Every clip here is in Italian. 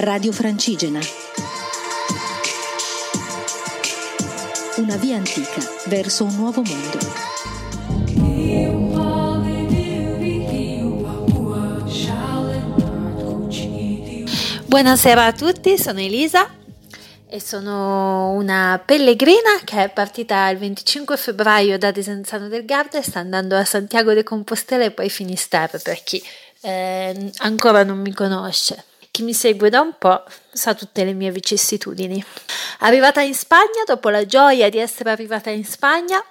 Radio Francigena. Una via antica verso un nuovo mondo. Buonasera a tutti, sono Elisa e sono una pellegrina che è partita il 25 febbraio da Desenzano del Garda e sta andando a Santiago de Compostela e poi Finisterre per chi eh, ancora non mi conosce. Chi mi segue da un po' sa tutte le mie vicissitudini. Arrivata in Spagna, dopo la gioia di essere arrivata in Spagna,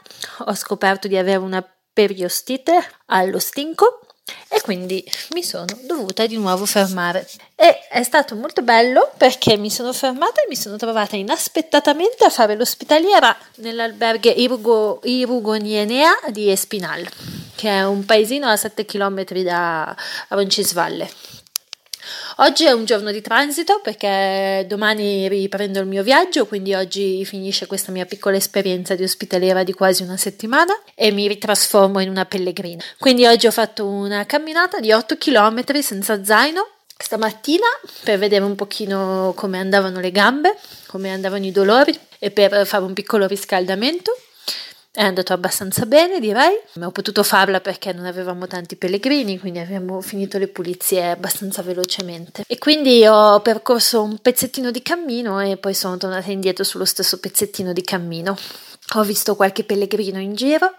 ho scoperto di avere una periostite allo stinco e quindi mi sono dovuta di nuovo fermare. E è stato molto bello perché mi sono fermata e mi sono trovata inaspettatamente a fare l'ospitaliera nell'alberghe Irugo, Irugonienea di Espinal, che è un paesino a 7 km da Roncisvalle. Oggi è un giorno di transito perché domani riprendo il mio viaggio, quindi oggi finisce questa mia piccola esperienza di ospitaliera di quasi una settimana e mi ritrasformo in una pellegrina. Quindi oggi ho fatto una camminata di 8 km senza zaino stamattina per vedere un pochino come andavano le gambe, come andavano i dolori e per fare un piccolo riscaldamento. È andato abbastanza bene, direi. Ho potuto farla perché non avevamo tanti pellegrini, quindi abbiamo finito le pulizie abbastanza velocemente. E quindi ho percorso un pezzettino di cammino e poi sono tornata indietro sullo stesso pezzettino di cammino. Ho visto qualche pellegrino in giro,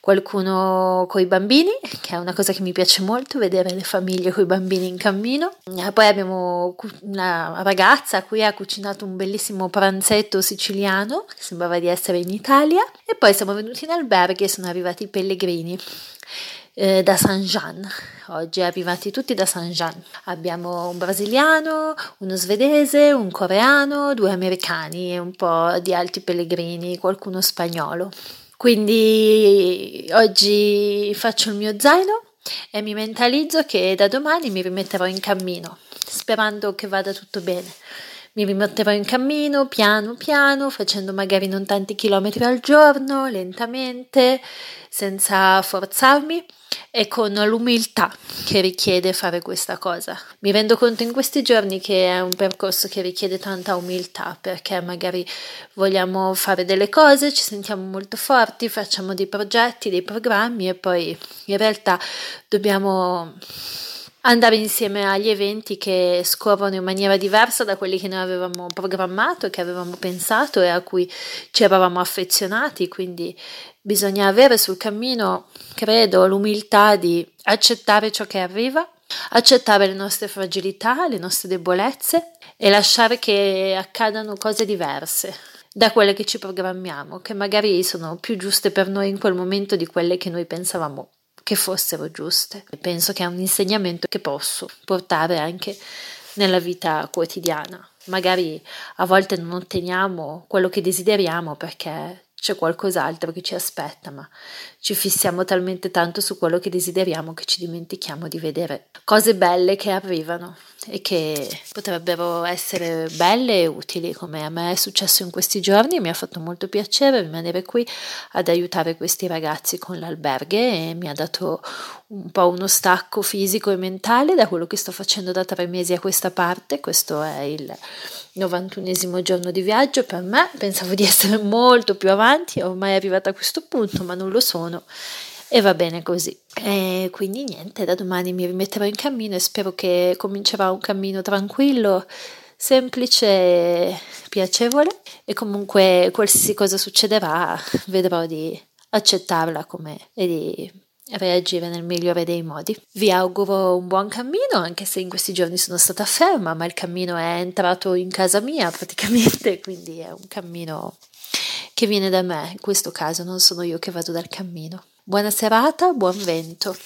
qualcuno con i bambini, che è una cosa che mi piace molto, vedere le famiglie con i bambini in cammino. Poi abbiamo una ragazza a cui ha cucinato un bellissimo pranzetto siciliano, che sembrava di essere in Italia, e poi siamo venuti in alberghe e sono arrivati i pellegrini. Eh, da San Jean, oggi arrivati tutti da San Jean. Abbiamo un brasiliano, uno svedese, un coreano, due americani e un po' di altri pellegrini, qualcuno spagnolo. Quindi oggi faccio il mio zaino e mi mentalizzo che da domani mi rimetterò in cammino, sperando che vada tutto bene. Mi rimetterò in cammino piano piano, facendo magari non tanti chilometri al giorno, lentamente, senza forzarmi e con l'umiltà che richiede fare questa cosa. Mi rendo conto in questi giorni che è un percorso che richiede tanta umiltà perché magari vogliamo fare delle cose, ci sentiamo molto forti, facciamo dei progetti, dei programmi e poi in realtà dobbiamo andare insieme agli eventi che scorrono in maniera diversa da quelli che noi avevamo programmato, che avevamo pensato e a cui ci eravamo affezionati, quindi bisogna avere sul cammino, credo, l'umiltà di accettare ciò che arriva, accettare le nostre fragilità, le nostre debolezze e lasciare che accadano cose diverse da quelle che ci programmiamo, che magari sono più giuste per noi in quel momento di quelle che noi pensavamo che fossero giuste. Penso che è un insegnamento che posso portare anche nella vita quotidiana. Magari a volte non otteniamo quello che desideriamo perché c'è qualcos'altro che ci aspetta, ma ci fissiamo talmente tanto su quello che desideriamo che ci dimentichiamo di vedere cose belle che arrivano e che potrebbero essere belle e utili, come a me è successo in questi giorni. Mi ha fatto molto piacere rimanere qui ad aiutare questi ragazzi con l'alberghe e mi ha dato un po' uno stacco fisico e mentale da quello che sto facendo da tre mesi a questa parte. Questo è il 91 giorno di viaggio per me. Pensavo di essere molto più avanti, ormai è arrivata a questo punto, ma non lo sono e va bene così. E quindi niente, da domani mi rimetterò in cammino e spero che comincerà un cammino tranquillo, semplice piacevole e comunque qualsiasi cosa succederà vedrò di accettarla come e di reagire nel migliore dei modi. Vi auguro un buon cammino, anche se in questi giorni sono stata ferma, ma il cammino è entrato in casa mia praticamente, quindi è un cammino che viene da me, in questo caso non sono io che vado dal cammino. Buona serata, buon vento.